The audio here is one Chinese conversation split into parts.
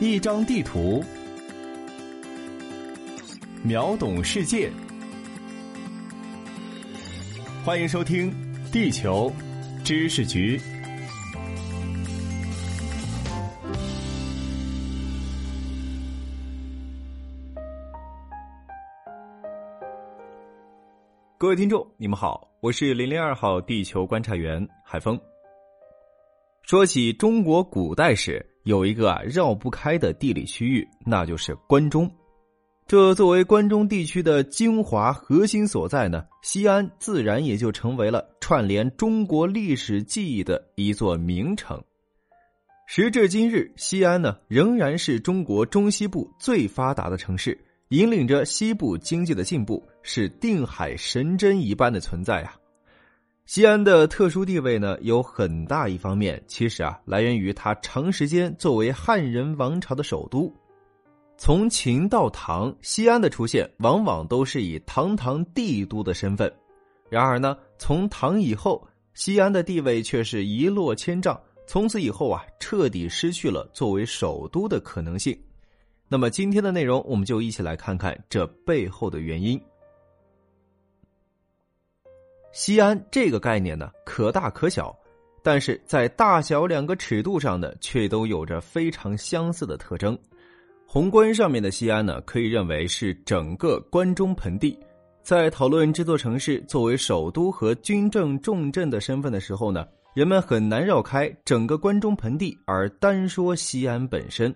一张地图，秒懂世界。欢迎收听《地球知识局》。各位听众，你们好，我是零零二号地球观察员海峰。说起中国古代史，有一个啊绕不开的地理区域，那就是关中。这作为关中地区的精华核心所在呢，西安自然也就成为了串联中国历史记忆的一座名城。时至今日，西安呢仍然是中国中西部最发达的城市，引领着西部经济的进步，是定海神针一般的存在啊。西安的特殊地位呢，有很大一方面，其实啊，来源于它长时间作为汉人王朝的首都。从秦到唐，西安的出现往往都是以堂堂帝都的身份。然而呢，从唐以后，西安的地位却是一落千丈，从此以后啊，彻底失去了作为首都的可能性。那么今天的内容，我们就一起来看看这背后的原因。西安这个概念呢，可大可小，但是在大小两个尺度上呢，却都有着非常相似的特征。宏观上面的西安呢，可以认为是整个关中盆地。在讨论这座城市作为首都和军政重镇的身份的时候呢，人们很难绕开整个关中盆地而单说西安本身。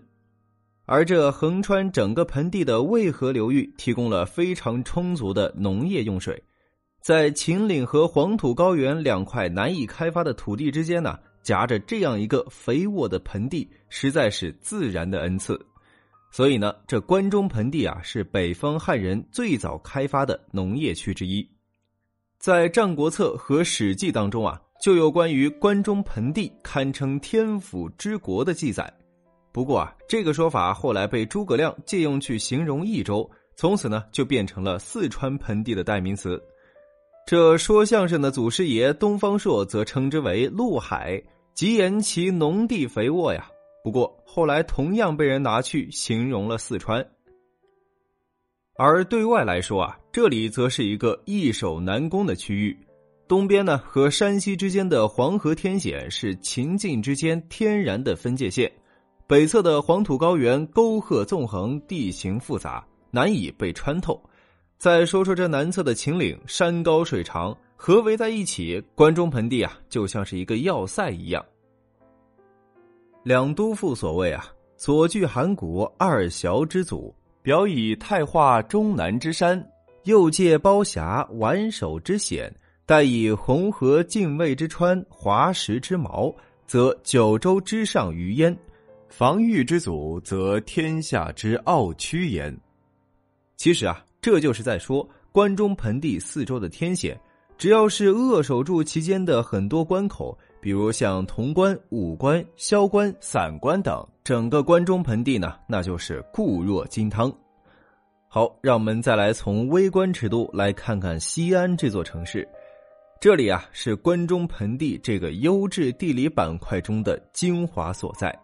而这横穿整个盆地的渭河流域，提供了非常充足的农业用水。在秦岭和黄土高原两块难以开发的土地之间呢，夹着这样一个肥沃的盆地，实在是自然的恩赐。所以呢，这关中盆地啊，是北方汉人最早开发的农业区之一。在《战国策》和《史记》当中啊，就有关于关中盆地堪称天府之国的记载。不过啊，这个说法后来被诸葛亮借用去形容益州，从此呢，就变成了四川盆地的代名词。这说相声的祖师爷东方朔则称之为陆海，极言其农地肥沃呀。不过后来同样被人拿去形容了四川。而对外来说啊，这里则是一个易守难攻的区域。东边呢和山西之间的黄河天险是秦晋之间天然的分界线，北侧的黄土高原沟壑纵横，地形复杂，难以被穿透。再说说这南侧的秦岭，山高水长，合围在一起，关中盆地啊，就像是一个要塞一样。两都赋所谓啊，左据函谷二峡之阻，表以太化中南之山；右借包峡宛守之险，待以红河泾渭之川，华石之矛，则九州之上于焉。防御之阻，则天下之奥屈焉。其实啊。这就是在说关中盆地四周的天险，只要是扼守住其间的很多关口，比如像潼关、武关、萧关、散关等，整个关中盆地呢，那就是固若金汤。好，让我们再来从微观尺度来看看西安这座城市。这里啊，是关中盆地这个优质地理板块中的精华所在。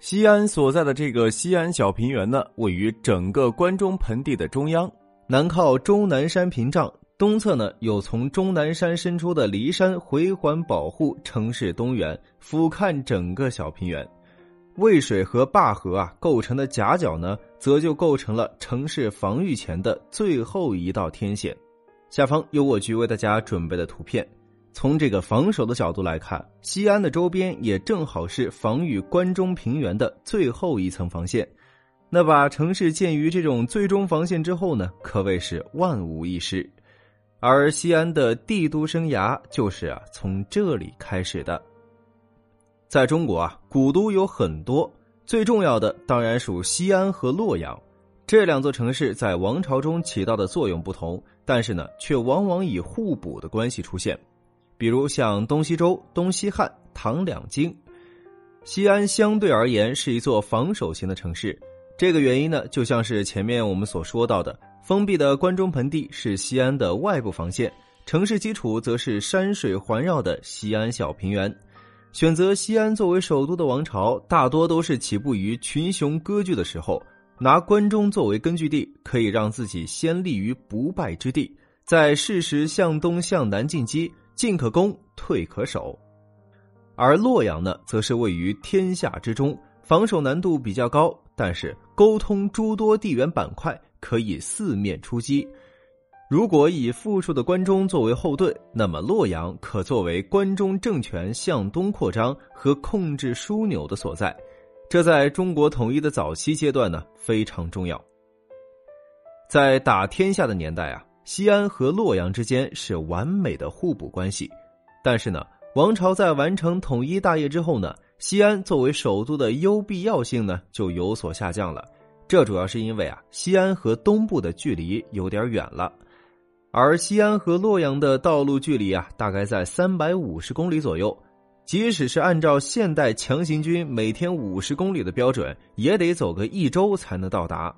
西安所在的这个西安小平原呢，位于整个关中盆地的中央，南靠终南山屏障，东侧呢有从终南山伸出的骊山回环保护城市东缘，俯瞰整个小平原。渭水和灞河啊构成的夹角呢，则就构成了城市防御前的最后一道天线。下方有我局为大家准备的图片。从这个防守的角度来看，西安的周边也正好是防御关中平原的最后一层防线。那把城市建于这种最终防线之后呢，可谓是万无一失。而西安的帝都生涯就是啊从这里开始的。在中国啊，古都有很多，最重要的当然属西安和洛阳这两座城市，在王朝中起到的作用不同，但是呢，却往往以互补的关系出现。比如像东西周、东西汉、唐两京，西安相对而言是一座防守型的城市。这个原因呢，就像是前面我们所说到的，封闭的关中盆地是西安的外部防线，城市基础则是山水环绕的西安小平原。选择西安作为首都的王朝，大多都是起步于群雄割据的时候，拿关中作为根据地，可以让自己先立于不败之地，在适时向东向南进击，进可攻，退可守。而洛阳呢，则是位于天下之中，防守难度比较高，但是沟通诸多地缘板块，可以四面出击。如果以富庶的关中作为后盾，那么洛阳可作为关中政权向东扩张和控制枢纽的所在，这在中国统一的早期阶段呢非常重要。在打天下的年代啊，西安和洛阳之间是完美的互补关系。但是呢，王朝在完成统一大业之后呢，西安作为首都的优必要性呢就有所下降了。这主要是因为啊，西安和东部的距离有点远了。而西安和洛阳的道路距离啊，大概在三百五十公里左右。即使是按照现代强行军每天五十公里的标准，也得走个一周才能到达。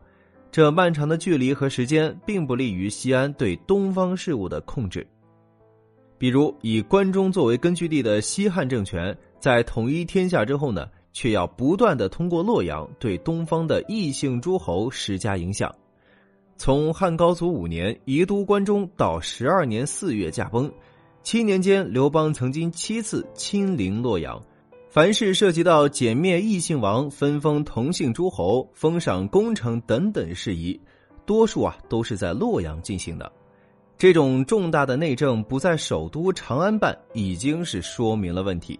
这漫长的距离和时间，并不利于西安对东方事务的控制。比如，以关中作为根据地的西汉政权，在统一天下之后呢，却要不断的通过洛阳对东方的异姓诸侯施加影响。从汉高祖五年移都关中到十二年四月驾崩，七年间，刘邦曾经七次亲临洛阳。凡是涉及到歼灭异姓王、分封同姓诸侯、封赏功臣等等事宜，多数啊都是在洛阳进行的。这种重大的内政不在首都长安办，已经是说明了问题。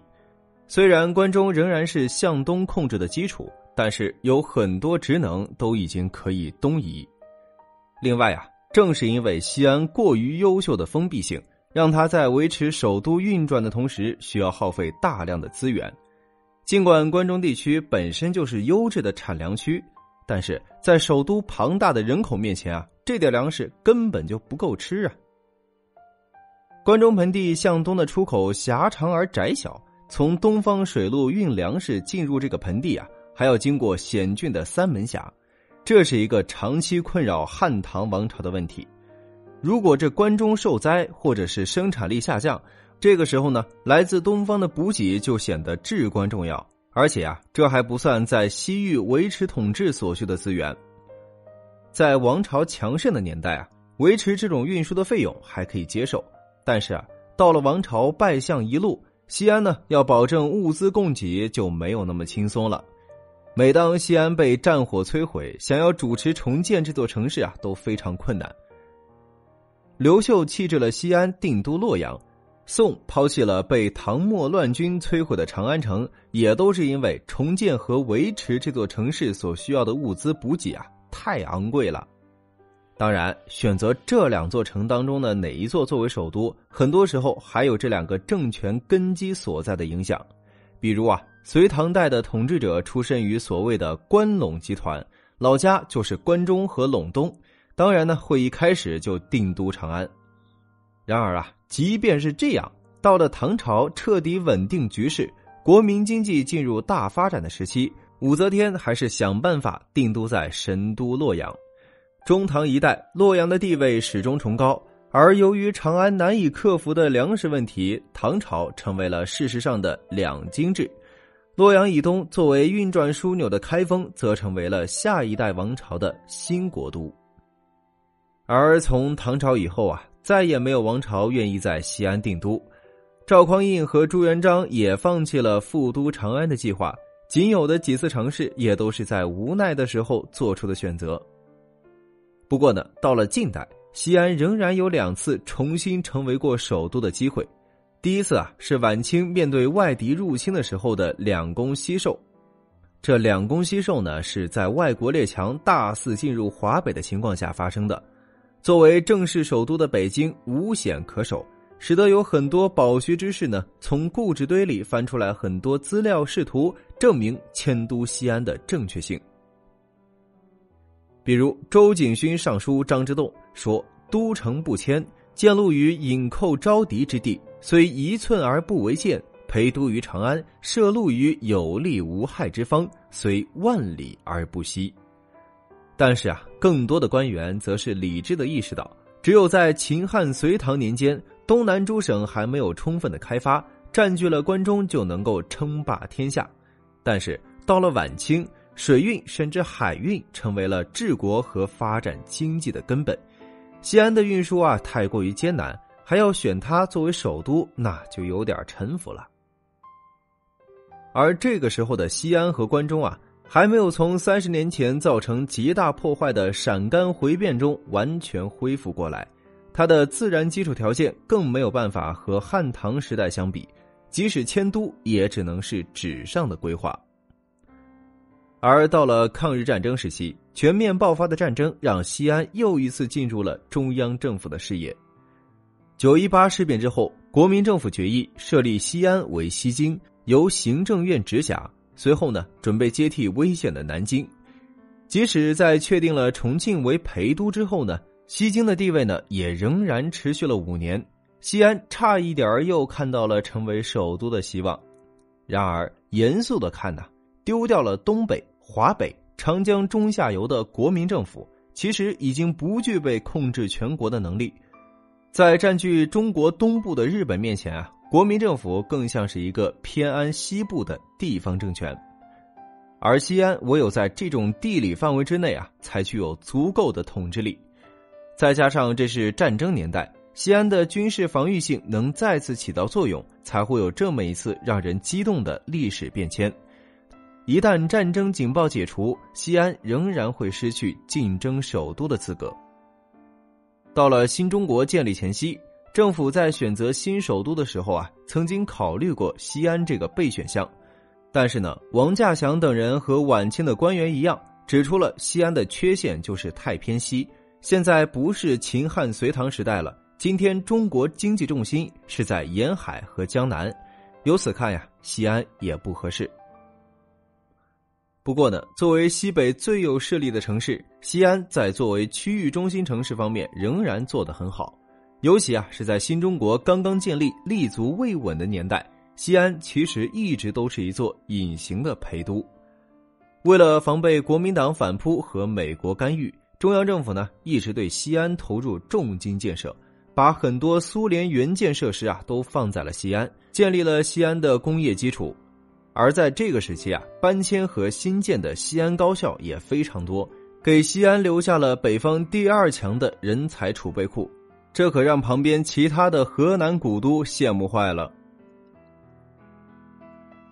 虽然关中仍然是向东控制的基础，但是有很多职能都已经可以东移。另外啊，正是因为西安过于优秀的封闭性，让他在维持首都运转的同时，需要耗费大量的资源。尽管关中地区本身就是优质的产粮区，但是在首都庞大的人口面前啊，这点粮食根本就不够吃啊。关中盆地向东的出口狭长而窄小，从东方水路运粮食进入这个盆地啊，还要经过险峻的三门峡。这是一个长期困扰汉唐王朝的问题。如果这关中受灾，或者是生产力下降，这个时候呢，来自东方的补给就显得至关重要。而且啊，这还不算在西域维持统治所需的资源。在王朝强盛的年代啊，维持这种运输的费用还可以接受。但是啊，到了王朝败相一路，西安呢要保证物资供给就没有那么轻松了。每当西安被战火摧毁，想要主持重建这座城市啊，都非常困难。刘秀弃置了西安，定都洛阳；宋抛弃了被唐末乱军摧毁的长安城，也都是因为重建和维持这座城市所需要的物资补给啊，太昂贵了。当然，选择这两座城当中的哪一座作为首都，很多时候还有这两个政权根基所在的影响，比如啊。隋唐代的统治者出身于所谓的关陇集团，老家就是关中和陇东，当然呢，会一开始就定都长安。然而啊，即便是这样，到了唐朝彻底稳定局势，国民经济进入大发展的时期，武则天还是想办法定都在神都洛阳。中唐一代，洛阳的地位始终崇高，而由于长安难以克服的粮食问题，唐朝成为了事实上的两京制。洛阳以东作为运转枢纽的开封，则成为了下一代王朝的新国都。而从唐朝以后啊，再也没有王朝愿意在西安定都。赵匡胤和朱元璋也放弃了复都长安的计划，仅有的几次尝试也都是在无奈的时候做出的选择。不过呢，到了近代，西安仍然有两次重新成为过首都的机会。第一次啊，是晚清面对外敌入侵的时候的两攻西狩。这两攻西狩呢，是在外国列强大肆进入华北的情况下发生的。作为正式首都的北京无险可守，使得有很多饱学之士呢，从故纸堆里翻出来很多资料，试图证明迁都西安的正确性。比如周景勋上书张之洞说：“都城不迁，建路于引寇招敌之地。”虽一寸而不为建，陪都于长安，设路于有利无害之方，虽万里而不息。但是啊，更多的官员则是理智的意识到，只有在秦汉隋唐年间，东南诸省还没有充分的开发，占据了关中就能够称霸天下。但是到了晚清，水运甚至海运成为了治国和发展经济的根本。西安的运输啊太过于艰难，还要选它作为首都，那就有点臣服了。而这个时候的西安和关中啊，还没有从三十年前造成极大破坏的陕甘回变中完全恢复过来，它的自然基础条件更没有办法和汉唐时代相比，即使迁都也只能是纸上的规划。而到了抗日战争时期，全面爆发的战争让西安又一次进入了中央政府的视野。九一八事变之后，国民政府决议设立西安为西京，由行政院直辖。随后呢，准备接替危险的南京。即使在确定了重庆为陪都之后呢，西京的地位呢也仍然持续了五年。西安差一点又看到了成为首都的希望。然而，严肃的看呢，丢掉了东北。华北、长江中下游的国民政府其实已经不具备控制全国的能力，在占据中国东部的日本面前啊，国民政府更像是一个偏安西部的地方政权，而西安唯有在这种地理范围之内啊，才具有足够的统治力。再加上这是战争年代，西安的军事防御性能再次起到作用，才会有这么一次让人激动的历史变迁。一旦战争警报解除，西安仍然会失去竞争首都的资格。到了新中国建立前夕，政府在选择新首都的时候啊，曾经考虑过西安这个备选项，但是呢，王稼祥等人和晚清的官员一样，指出了西安的缺陷就是太偏西。现在不是秦汉隋唐时代了，今天中国经济重心是在沿海和江南，由此看呀，西安也不合适。不过呢，作为西北最有势力的城市，西安在作为区域中心城市方面仍然做得很好。尤其啊，是在新中国刚刚建立、立足未稳的年代，西安其实一直都是一座隐形的陪都。为了防备国民党反扑和美国干预，中央政府呢一直对西安投入重金建设，把很多苏联援建设施啊都放在了西安，建立了西安的工业基础。而在这个时期啊，搬迁和新建的西安高校也非常多，给西安留下了北方第二强的人才储备库，这可让旁边其他的河南古都羡慕坏了。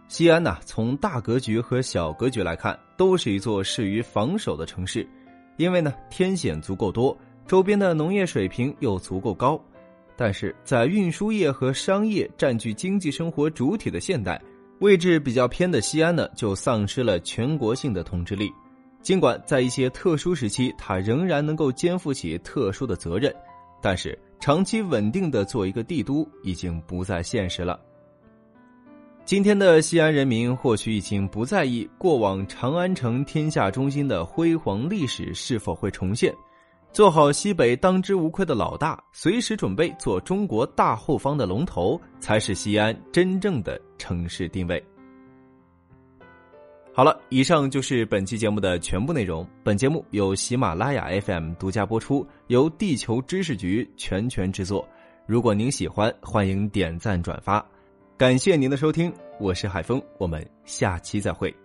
西安呢，从大格局和小格局来看，都是一座适于防守的城市，因为呢，天险足够多，周边的农业水平又足够高，但是在运输业和商业占据经济生活主体的现代。位置比较偏的西安呢，就丧失了全国性的统治力。尽管在一些特殊时期，它仍然能够肩负起特殊的责任，但是长期稳定的做一个帝都已经不再现实了。今天的西安人民或许已经不在意过往长安城天下中心的辉煌历史是否会重现。做好西北当之无愧的老大，随时准备做中国大后方的龙头，才是西安真正的城市定位。好了，以上就是本期节目的全部内容。本节目由喜马拉雅 FM 独家播出，由地球知识局全权制作。如果您喜欢，欢迎点赞转发。感谢您的收听，我是海峰，我们下期再会。